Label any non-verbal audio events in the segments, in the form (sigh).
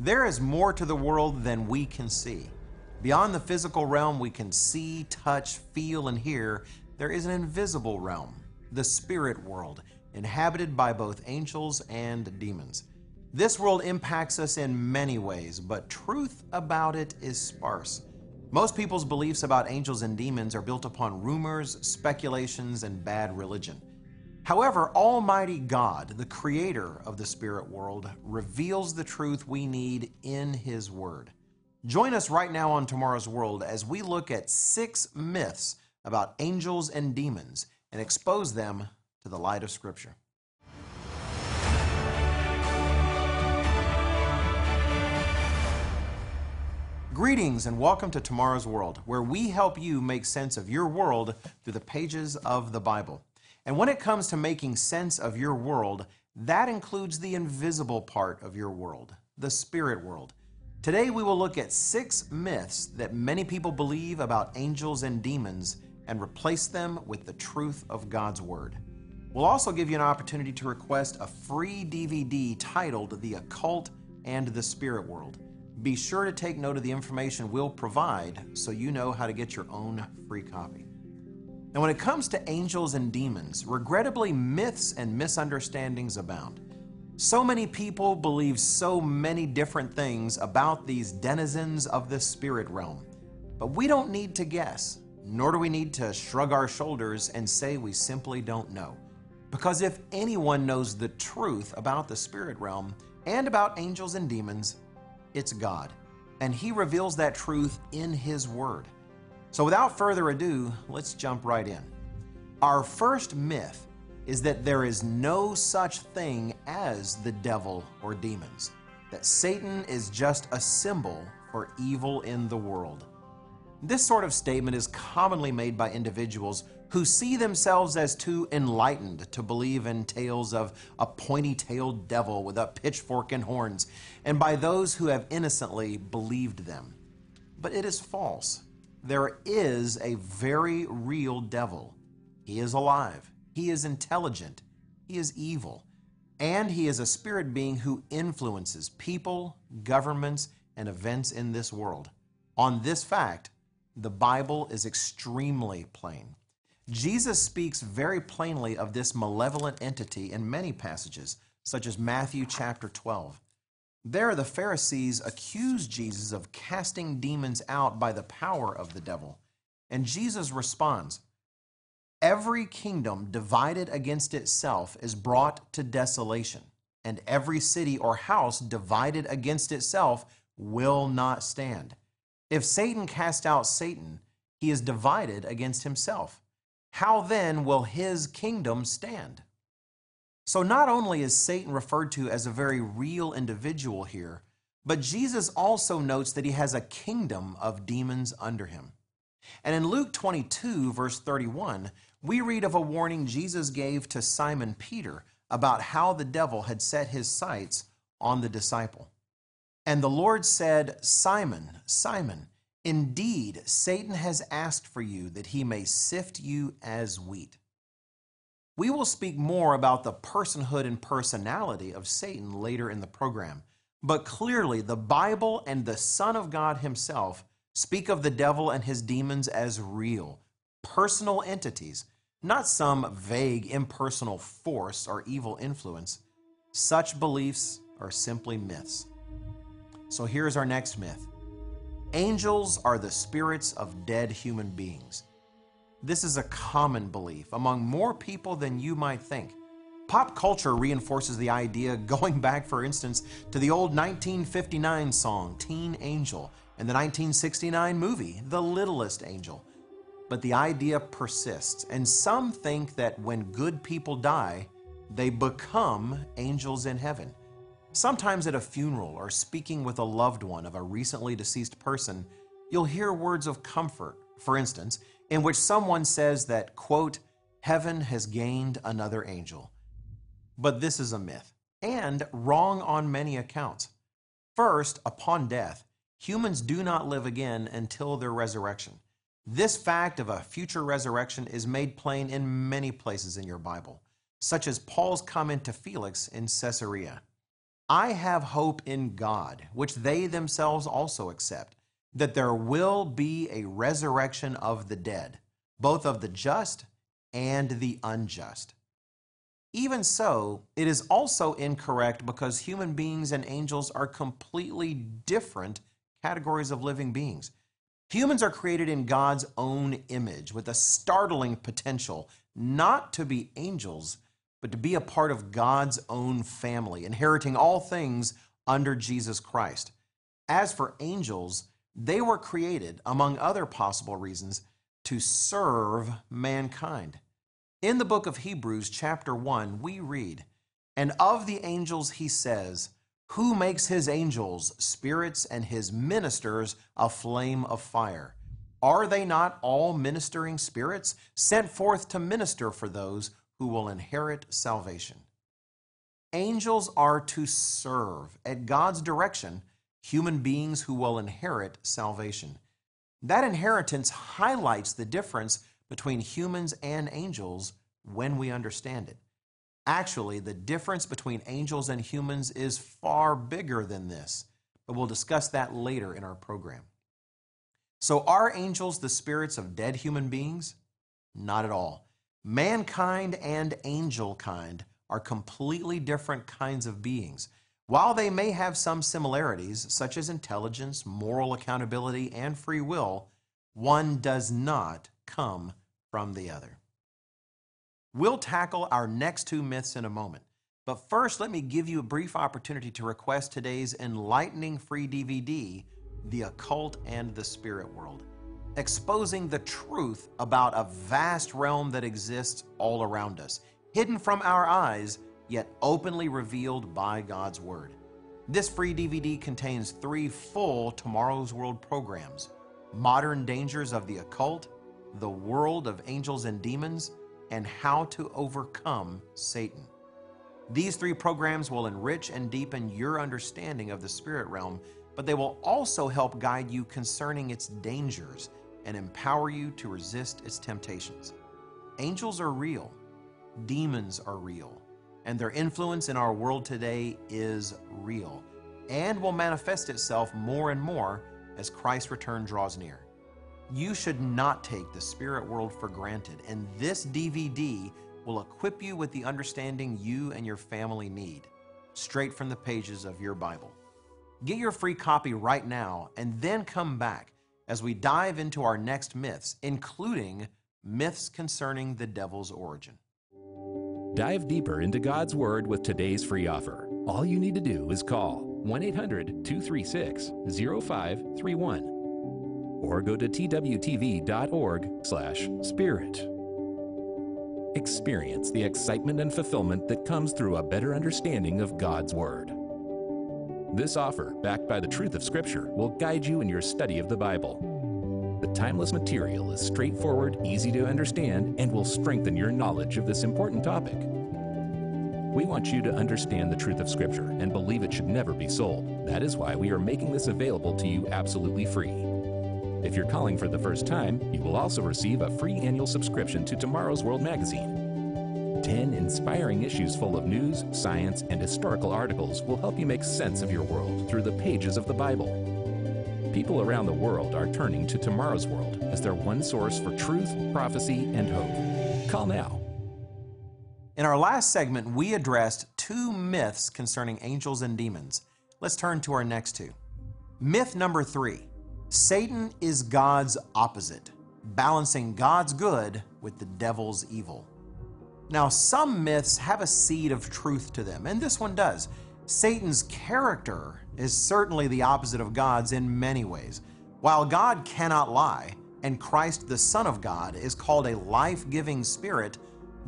There is more to the world than we can see. Beyond the physical realm we can see, touch, feel, and hear, there is an invisible realm, the spirit world, inhabited by both angels and demons. This world impacts us in many ways, but truth about it is sparse. Most people's beliefs about angels and demons are built upon rumors, speculations, and bad religion. However, Almighty God, the creator of the spirit world, reveals the truth we need in His Word. Join us right now on Tomorrow's World as we look at six myths about angels and demons and expose them to the light of Scripture. Greetings and welcome to Tomorrow's World, where we help you make sense of your world through the pages of the Bible. And when it comes to making sense of your world, that includes the invisible part of your world, the spirit world. Today we will look at six myths that many people believe about angels and demons and replace them with the truth of God's Word. We'll also give you an opportunity to request a free DVD titled The Occult and the Spirit World. Be sure to take note of the information we'll provide so you know how to get your own free copy. Now, when it comes to angels and demons, regrettably, myths and misunderstandings abound. So many people believe so many different things about these denizens of the spirit realm. But we don't need to guess, nor do we need to shrug our shoulders and say we simply don't know. Because if anyone knows the truth about the spirit realm and about angels and demons, it's God. And He reveals that truth in His Word. So without further ado, let's jump right in. Our first myth is that there is no such thing as the devil or demons, that Satan is just a symbol for evil in the world. This sort of statement is commonly made by individuals who see themselves as too enlightened to believe in tales of a pointy tailed devil with a pitchfork and horns, and by those who have innocently believed them. But it is false. There is a very real devil. He is alive, he is intelligent, he is evil, and he is a spirit being who influences people, governments, and events in this world. On this fact, the Bible is extremely plain. Jesus speaks very plainly of this malevolent entity in many passages, such as Matthew chapter 12. There, the Pharisees accuse Jesus of casting demons out by the power of the devil. And Jesus responds Every kingdom divided against itself is brought to desolation, and every city or house divided against itself will not stand. If Satan cast out Satan, he is divided against himself. How then will his kingdom stand? So, not only is Satan referred to as a very real individual here, but Jesus also notes that he has a kingdom of demons under him. And in Luke 22, verse 31, we read of a warning Jesus gave to Simon Peter about how the devil had set his sights on the disciple. And the Lord said, Simon, Simon, Indeed, Satan has asked for you that he may sift you as wheat. We will speak more about the personhood and personality of Satan later in the program, but clearly the Bible and the Son of God himself speak of the devil and his demons as real, personal entities, not some vague impersonal force or evil influence. Such beliefs are simply myths. So here's our next myth Angels are the spirits of dead human beings. This is a common belief among more people than you might think. Pop culture reinforces the idea, going (laughs) back, for instance, to the old 1959 song Teen Angel and the 1969 movie The Littlest Angel. But the idea persists, and some think that when good people die, they become angels in heaven. Sometimes at a funeral or speaking with a loved one of a recently deceased person, you'll hear words of comfort, for instance, in which someone says that, quote, heaven has gained another angel. But this is a myth, and wrong on many accounts. First, upon death, humans do not live again until their resurrection. This fact of a future resurrection is made plain in many places in your Bible, such as Paul's comment to Felix in Caesarea. I have hope in God, which they themselves also accept, that there will be a resurrection of the dead, both of the just and the unjust. Even so, it is also incorrect because human beings and angels are completely different categories of living beings. Humans are created in God's own image with a startling potential not to be angels, but to be a part of God's own family, inheriting all things under Jesus Christ. As for angels, they were created, among other possible reasons, to serve mankind. In the book of Hebrews, chapter 1, we read, And of the angels he says, Who makes his angels spirits and his ministers a flame of fire? Are they not all ministering spirits sent forth to minister for those who will inherit salvation? Angels are to serve at God's direction human beings who will inherit salvation. That inheritance highlights the difference between humans and angels when we understand it. Actually, the difference between angels and humans is far bigger than this, but we'll discuss that later in our program. So, are angels the spirits of dead human beings? Not at all. Mankind and angel kind are completely different kinds of beings. While they may have some similarities, such as intelligence, moral accountability, and free will, one does not come from the other. We'll tackle our next two myths in a moment. But first, let me give you a brief opportunity to request today's enlightening free DVD, The Occult and the Spirit World, exposing the truth about a vast realm that exists all around us, hidden from our eyes yet openly revealed by God's Word. This free DVD contains three full Tomorrow's World programs Modern Dangers of the Occult, The World of Angels and Demons, and How to Overcome Satan. These three programs will enrich and deepen your understanding of the spirit realm, but they will also help guide you concerning its dangers and empower you to resist its temptations. Angels are real, demons are real and their influence in our world today is real and will manifest itself more and more as Christ's return draws near. You should not take the spirit world for granted, and this DVD will equip you with the understanding you and your family need, straight from the pages of your Bible. Get your free copy right now and then come back as we dive into our next myths, including myths concerning the devil's origin. Dive deeper into God's Word with today's free offer. All you need to do is call 1 800 236 0531 or go to twtv.org/spirit. Experience the excitement and fulfillment that comes through a better understanding of God's Word. This offer, backed by the truth of Scripture, will guide you in your study of the Bible. The timeless material is straightforward, easy to understand, and will strengthen your knowledge of this important topic. We want you to understand the truth of Scripture and believe it should never be sold. That is why we are making this available to you absolutely free. If you're calling for the first time, you will also receive a free annual subscription to Tomorrow's World magazine. 10 inspiring issues full of news, science, and historical articles will help you make sense of your world through the pages of the Bible. People around the world are turning to Tomorrow's World as their one source for truth, prophecy, and hope. Call now. In our last segment, we addressed two myths concerning angels and demons. Let's turn to our next two. Myth number three Satan is God's opposite, balancing God's good with the devil's evil. Now, some myths have a seed of truth to them, and this one does. Satan's character is certainly the opposite of God's in many ways. While God cannot lie, and Christ, the Son of God, is called a life giving spirit,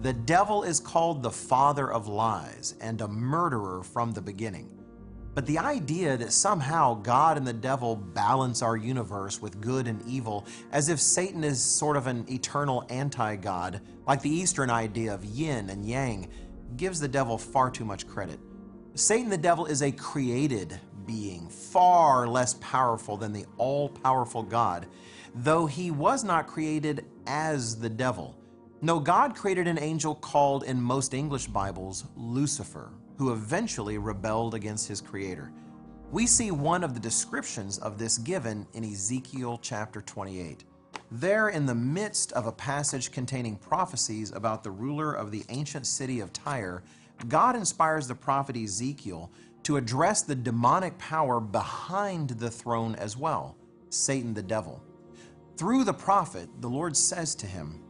the devil is called the father of lies and a murderer from the beginning. But the idea that somehow God and the devil balance our universe with good and evil, as if Satan is sort of an eternal anti God, like the Eastern idea of yin and yang, gives the devil far too much credit. Satan the devil is a created being, far less powerful than the all powerful God, though he was not created as the devil. No, God created an angel called in most English Bibles Lucifer, who eventually rebelled against his creator. We see one of the descriptions of this given in Ezekiel chapter 28. There, in the midst of a passage containing prophecies about the ruler of the ancient city of Tyre, God inspires the prophet Ezekiel to address the demonic power behind the throne as well, Satan the devil. Through the prophet, the Lord says to him,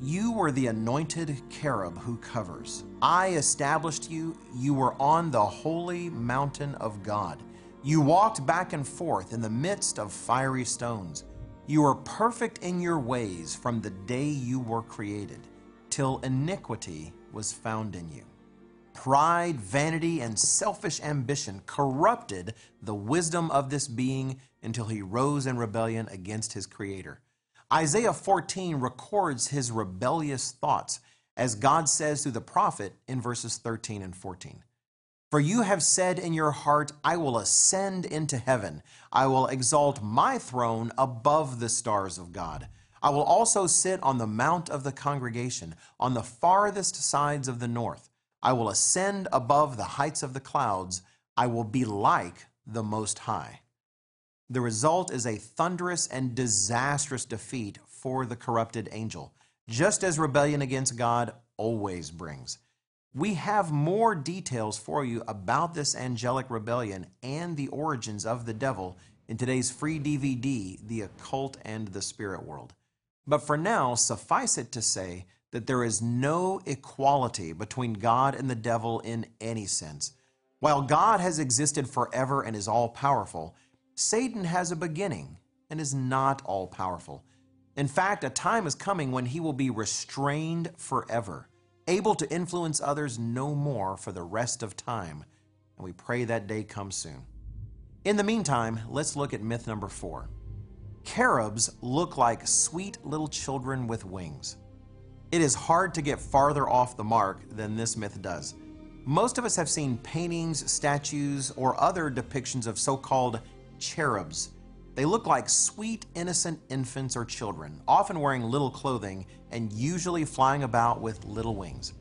You were the anointed cherub who covers. I established you. You were on the holy mountain of God. You walked back and forth in the midst of fiery stones. You were perfect in your ways from the day you were created, till iniquity was found in you. Pride, vanity, and selfish ambition corrupted the wisdom of this being until he rose in rebellion against his Creator. Isaiah 14 records his rebellious thoughts, as God says through the prophet in verses 13 and 14. For you have said in your heart, I will ascend into heaven. I will exalt my throne above the stars of God. I will also sit on the mount of the congregation, on the farthest sides of the north. I will ascend above the heights of the clouds. I will be like the Most High. The result is a thunderous and disastrous defeat for the corrupted angel, just as rebellion against God always brings. We have more details for you about this angelic rebellion and the origins of the devil in today's free DVD, The Occult and the Spirit World. But for now, suffice it to say that there is no equality between God and the devil in any sense. While God has existed forever and is all powerful, Satan has a beginning and is not all powerful. In fact, a time is coming when he will be restrained forever able to influence others no more for the rest of time. And we pray that day comes soon. In the meantime, let's look at myth number four. Cherubs look like sweet little children with wings. It is hard to get farther off the mark than this myth does. Most of us have seen paintings, statues, or other depictions of so called cherubs they look like sweet, innocent infants or children, often wearing little clothing and usually flying about with little wings.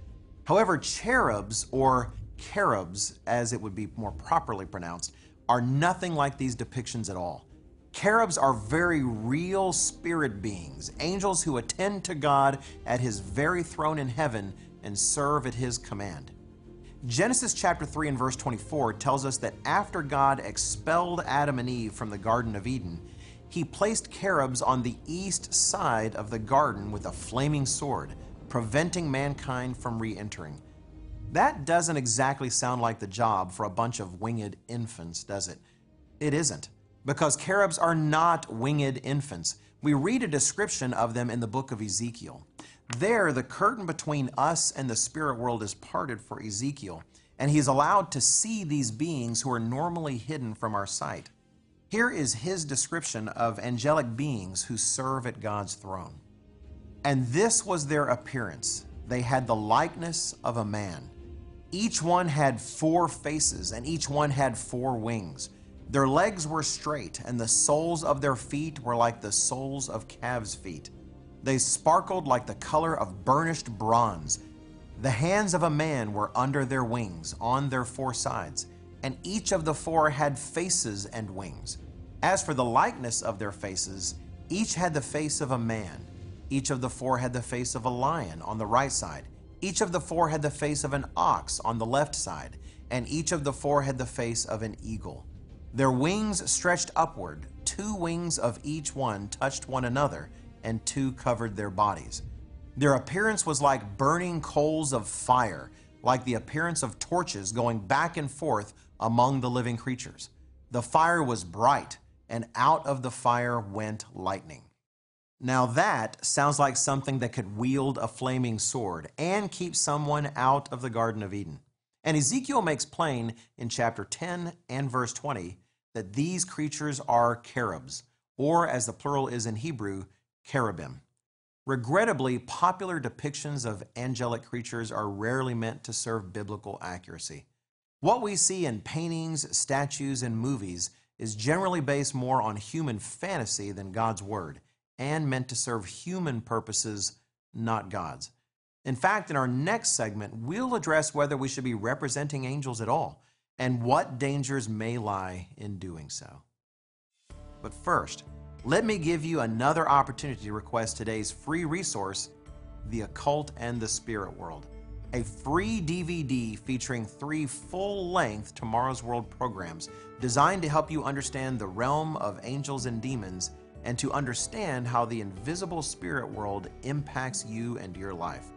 However, cherubs, or cherubs as it would be more properly pronounced, are nothing like these depictions at all. Cherubs are very real spirit beings, angels who attend to God at His very throne in heaven and serve at His command. Genesis chapter 3 and verse 24 tells us that after God expelled Adam and Eve from the Garden of Eden, he placed cherubs on the east side of the garden with a flaming sword, preventing mankind from re entering. That doesn't exactly sound like the job for a bunch of winged infants, does it? It isn't, because cherubs are not winged infants. We read a description of them in the book of Ezekiel. There, the curtain between us and the spirit world is parted for Ezekiel, and he is allowed to see these beings who are normally hidden from our sight. Here is his description of angelic beings who serve at God's throne. And this was their appearance. They had the likeness of a man. Each one had four faces, and each one had four wings. Their legs were straight, and the soles of their feet were like the soles of calves' feet. They sparkled like the color of burnished bronze. The hands of a man were under their wings, on their four sides, and each of the four had faces and wings. As for the likeness of their faces, each had the face of a man. Each of the four had the face of a lion on the right side. Each of the four had the face of an ox on the left side, and each of the four had the face of an eagle. Their wings stretched upward, two wings of each one touched one another and two covered their bodies. Their appearance was like burning coals of fire, like the appearance of torches going back and forth among the living creatures. The fire was bright, and out of the fire went lightning. Now that sounds like something that could wield a flaming sword and keep someone out of the Garden of Eden. And Ezekiel makes plain in chapter 10 and verse 20 that these creatures are cherubs, or as the plural is in Hebrew, cherubim. Regrettably, popular depictions of angelic creatures are rarely meant to serve biblical accuracy. What we see in paintings, statues, and movies is generally based more on human fantasy than God's Word and meant to serve human purposes, not God's. In fact, in our next segment, we'll address whether we should be representing angels at all and what dangers may lie in doing so. But first, let me give you another opportunity to request today's free resource, The Occult and the Spirit World, a free DVD featuring three full length Tomorrow's World programs designed to help you understand the realm of angels and demons and to understand how the invisible spirit world impacts you and your life.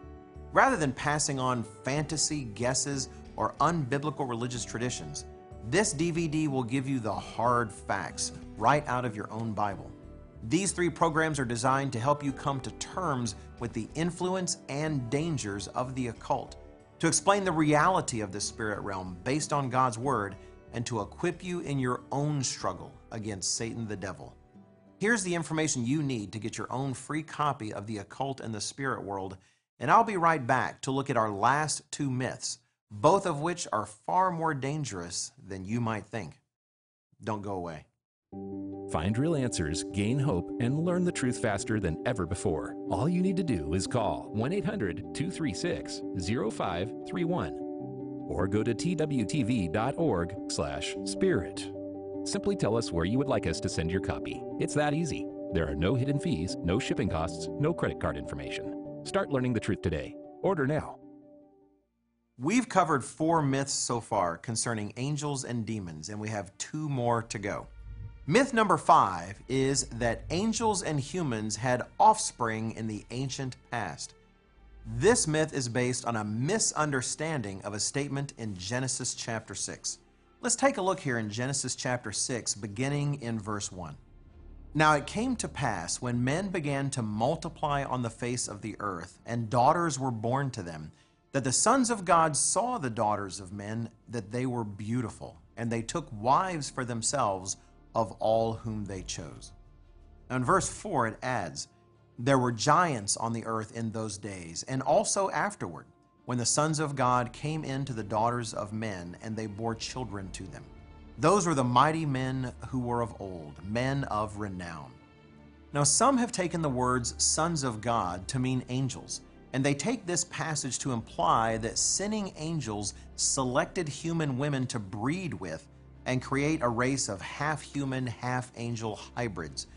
Rather than passing on fantasy, guesses, or unbiblical religious traditions, this DVD will give you the hard facts right out of your own Bible. These three programs are designed to help you come to terms with the influence and dangers of the occult, to explain the reality of the spirit realm based on God's Word, and to equip you in your own struggle against Satan the devil. Here's the information you need to get your own free copy of The Occult and the Spirit World, and I'll be right back to look at our last two myths, both of which are far more dangerous than you might think. Don't go away. Find real answers, gain hope, and learn the truth faster than ever before. All you need to do is call 1 800 236 0531 or go to twtv.org/spirit. Simply tell us where you would like us to send your copy. It's that easy. There are no hidden fees, no shipping costs, no credit card information. Start learning the truth today. Order now. We've covered four myths so far concerning angels and demons, and we have two more to go. Myth number five is that angels and humans had offspring in the ancient past. This myth is based on a misunderstanding of a statement in Genesis chapter 6. Let's take a look here in Genesis chapter 6, beginning in verse 1. Now it came to pass when men began to multiply on the face of the earth, and daughters were born to them, that the sons of God saw the daughters of men, that they were beautiful, and they took wives for themselves of all whom they chose. Now in verse 4 it adds, There were giants on the earth in those days, and also afterward when the sons of God came in to the daughters of men, and they bore children to them. Those were the mighty men who were of old, men of renown. Now, some have taken the words sons of God to mean angels, and they take this passage to imply that sinning angels selected human women to breed with and create a race of half human, half angel hybrids.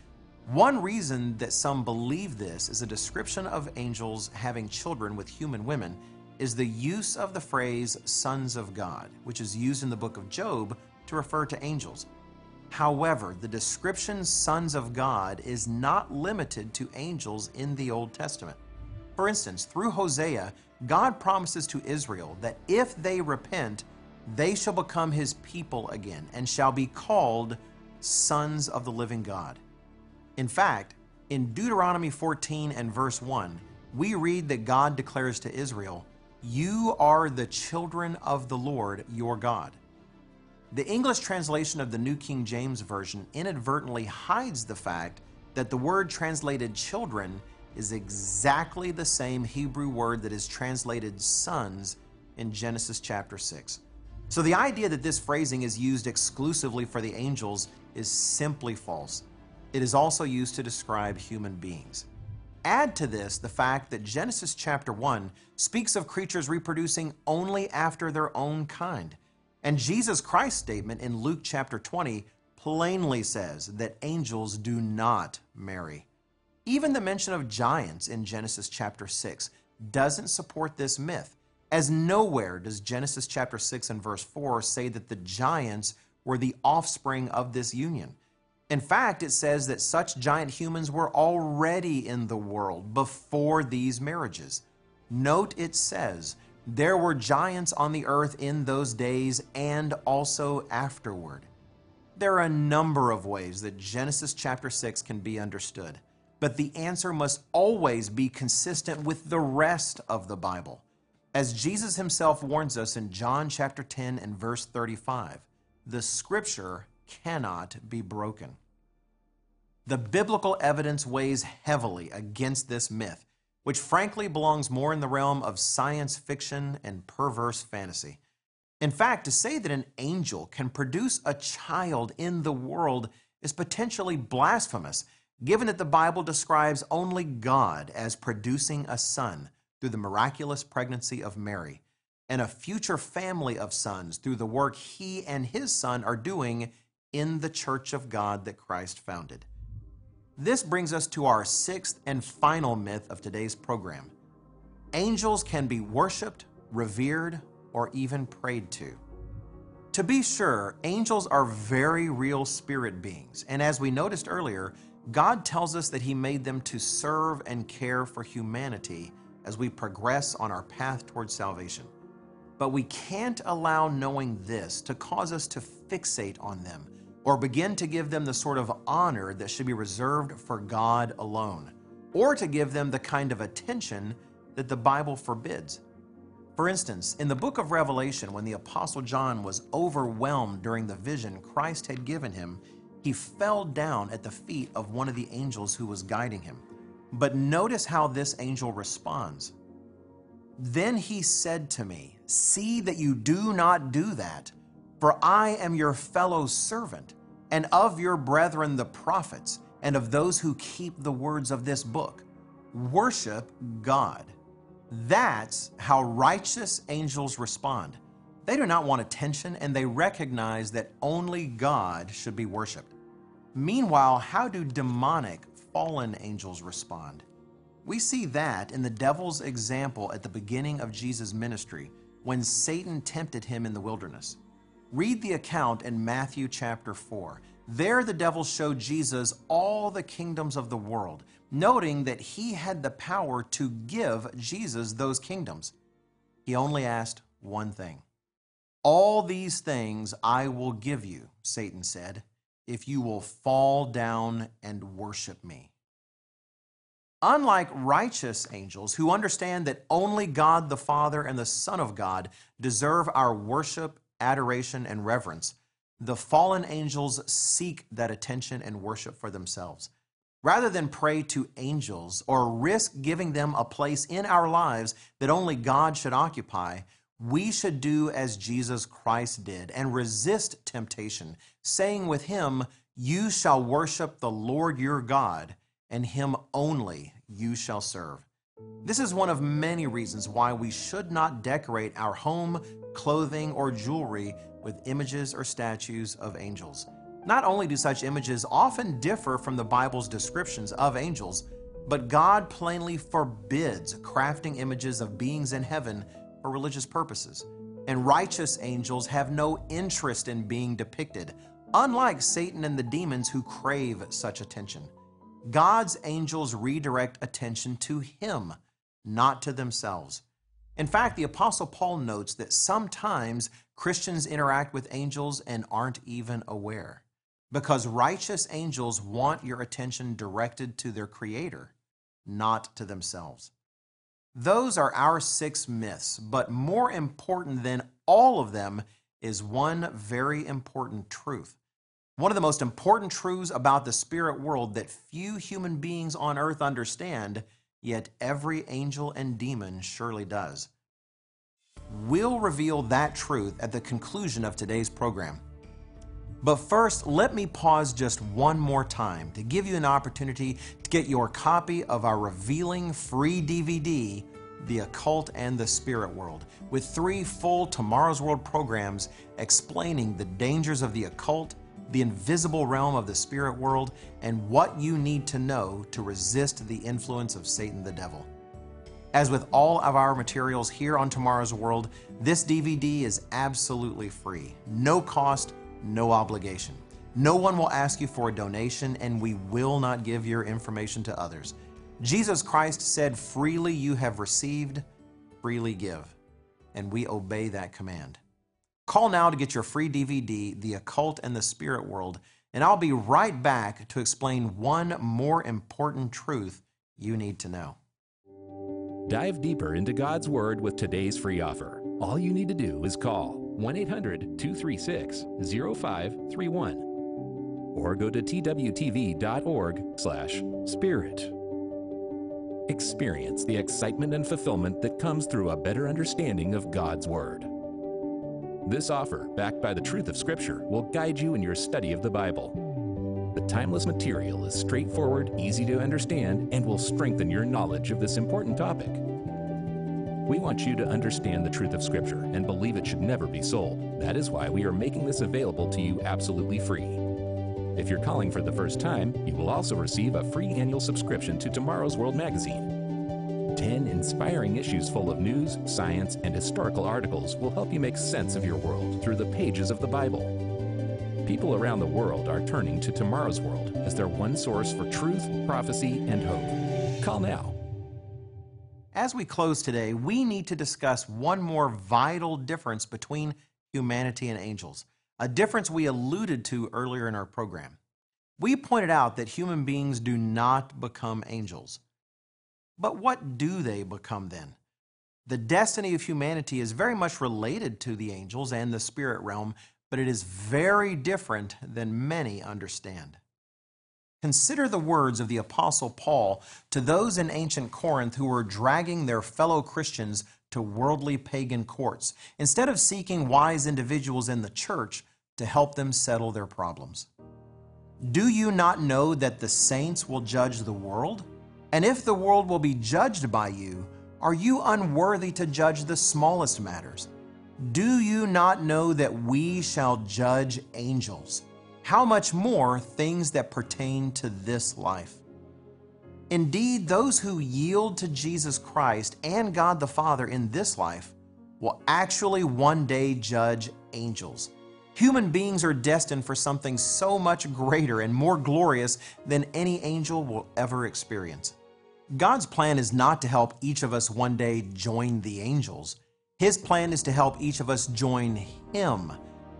One reason that some believe this is a description of angels having children with human women is the use of the phrase sons of God, which is used in the book of Job to refer to angels. However, the description sons of God is not limited to angels in the Old Testament. For instance, through Hosea, God promises to Israel that if they repent, they shall become his people again and shall be called sons of the living God. In fact, in Deuteronomy 14 and verse 1, we read that God declares to Israel, you are the children of the Lord your God. The English translation of the New King James Version inadvertently hides the fact that the word translated children is exactly the same Hebrew word that is translated sons in Genesis chapter 6. So the idea that this phrasing is used exclusively for the angels is simply false. It is also used to describe human beings. Add to this the fact that Genesis chapter 1 speaks of creatures reproducing only after their own kind. And Jesus Christ's statement in Luke chapter 20 plainly says that angels do not marry. Even the mention of giants in Genesis chapter 6 doesn't support this myth, as nowhere does Genesis chapter 6 and verse 4 say that the giants were the offspring of this union. In fact, it says that such giant humans were already in the world before these marriages. Note it says, there were giants on the earth in those days and also afterward. There are a number of ways that Genesis chapter 6 can be understood, but the answer must always be consistent with the rest of the Bible. As Jesus himself warns us in John chapter 10 and verse 35, the scripture cannot be broken. The biblical evidence weighs heavily against this myth, which frankly belongs more in the realm of science fiction and perverse fantasy. In fact, to say that an angel can produce a child in the world is potentially blasphemous, given that the Bible describes only God as producing a son through the miraculous pregnancy of Mary, and a future family of sons through the work he and his son are doing in the church of God that Christ founded. This brings us to our sixth and final myth of today's program. Angels can be worshiped, revered, or even prayed to. To be sure, angels are very real spirit beings, and as we noticed earlier, God tells us that He made them to serve and care for humanity as we progress on our path towards salvation. But we can't allow knowing this to cause us to fixate on them or begin to give them the sort of honor that should be reserved for God alone, or to give them the kind of attention that the Bible forbids. For instance, in the book of Revelation, when the Apostle John was overwhelmed during the vision Christ had given him, he fell down at the feet of one of the angels who was guiding him. But notice how this angel responds. Then he said to me, See that you do not do that, for I am your fellow servant, and of your brethren the prophets, and of those who keep the words of this book. Worship God. That's how righteous angels respond. They do not want attention and they recognize that only God should be worshiped. Meanwhile, how do demonic, fallen angels respond? We see that in the devil's example at the beginning of Jesus' ministry when Satan tempted him in the wilderness. Read the account in Matthew chapter 4. There, the devil showed Jesus all the kingdoms of the world noting that he had the power to give Jesus those kingdoms. He only asked one thing All these things I will give you, Satan said, if you will fall down and worship me. Unlike righteous angels who understand that only God the Father and the Son of God deserve our worship, adoration, and reverence, the fallen angels seek that attention and worship for themselves. Rather than pray to angels or risk giving them a place in our lives that only God should occupy, we should do as Jesus Christ did and resist temptation, saying with him, You shall worship the Lord your God, and him only you shall serve. This is one of many reasons why we should not decorate our home, clothing, or jewelry with images or statues of angels. Not only do such images often differ from the Bible's descriptions of angels, but God plainly forbids crafting images of beings in heaven for religious purposes. And righteous angels have no interest in being depicted, unlike Satan and the demons who crave such attention. God's angels redirect attention to Him, not to themselves. In fact, the Apostle Paul notes that sometimes Christians interact with angels and aren't even aware because righteous angels want your attention directed to their Creator, not to themselves. Those are our six myths, but more important than all of them is one very important truth. One of the most important truths about the spirit world that few human beings on earth understand, yet every angel and demon surely does. We'll reveal that truth at the conclusion of today's program. But first, let me pause just one more time to give you an opportunity to get your copy of our revealing free DVD, The Occult and the Spirit World, with three full Tomorrow's World programs explaining the dangers of the occult, the invisible realm of the spirit world, and what you need to know to resist the influence of Satan the devil. As with all of our materials here on Tomorrow's World, this DVD is absolutely free, no cost no obligation. No one will ask you for a donation, and we will not give your information to others. Jesus Christ said, Freely you have received, freely give. And we obey that command. Call now to get your free DVD, The Occult and the Spirit World, and I'll be right back to explain one more important truth you need to know. Dive deeper into God's Word with today's free offer. All you need to do is call 1 800 236 0531 or go to twtv.org slash spirit. Experience the excitement and fulfillment that comes through a better understanding of God's Word. This offer, backed by the truth of Scripture, will guide you in your study of the Bible. The timeless material is straightforward, easy to understand, and will strengthen your knowledge of this important topic. We want you to understand the truth of Scripture and believe it should never be sold. That is why we are making this available to you absolutely free. If you're calling for the first time, you will also receive a free annual subscription to Tomorrow's World magazine. 10 inspiring issues full of news, science, and historical articles will help you make sense of your world through the pages of the Bible. People around the world are turning to Tomorrow's World as their one source for truth, prophecy, and hope. Call now as we close today, we need to discuss one more vital difference between humanity and angels, a difference we alluded to earlier in our program. We pointed out that human beings do not become angels. But what do they become then? The destiny of humanity is very much related to the angels and the spirit realm, but it is very different than many understand. Consider the words of the Apostle Paul to those in ancient Corinth who were dragging their fellow Christians to worldly pagan courts, instead of seeking wise individuals in the church to help them settle their problems. Do you not know that the saints will judge the world? And if the world will be judged by you, are you unworthy to judge the smallest matters? Do you not know that we shall judge angels? How much more things that pertain to this life? Indeed, those who yield to Jesus Christ and God the Father in this life will actually one day judge angels. Human beings are destined for something so much greater and more glorious than any angel will ever experience. God's plan is not to help each of us one day join the angels. His plan is to help each of us join Him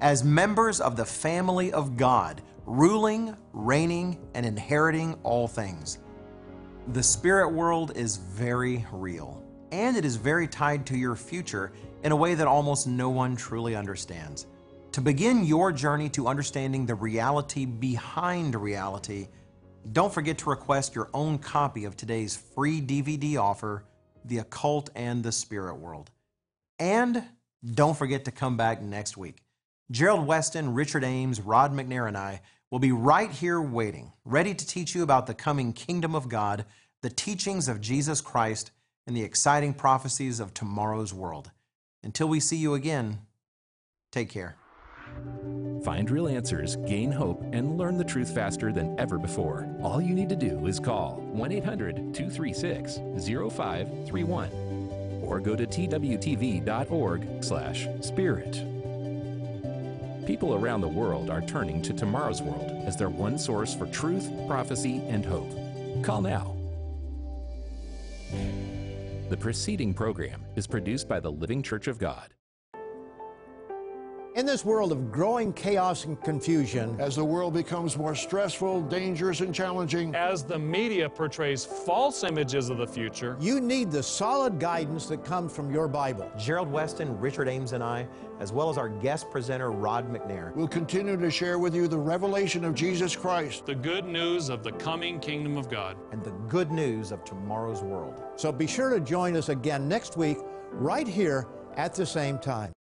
as members of the family of God, ruling, reigning, and inheriting all things. The spirit world is very real, and it is very tied to your future in a way that almost no one truly understands. To begin your journey to understanding the reality behind reality, don't forget to request your own copy of today's free DVD offer, The Occult and the Spirit World. And don't forget to come back next week. Gerald Weston, Richard Ames, Rod McNair, and I will be right here waiting, ready to teach you about the coming kingdom of God, the teachings of Jesus Christ, and the exciting prophecies of tomorrow's world. Until we see you again, take care. Find real answers, gain hope, and learn the truth faster than ever before. All you need to do is call 1 800 236 0531 or go to twtv.org/slash spirit. People around the world are turning to Tomorrow's World as their one source for truth, prophecy, and hope. Call now. The preceding program is produced by the Living Church of God. In this world of growing chaos and confusion, as the world becomes more stressful, dangerous, and challenging, as the media portrays false images of the future, you need the solid guidance that comes from your Bible. Gerald Weston, Richard Ames, and I, as well as our guest presenter, Rod McNair, will continue to share with you the revelation of Jesus Christ, the good news of the coming kingdom of God, and the good news of tomorrow's world. So be sure to join us again next week, right here at the same time.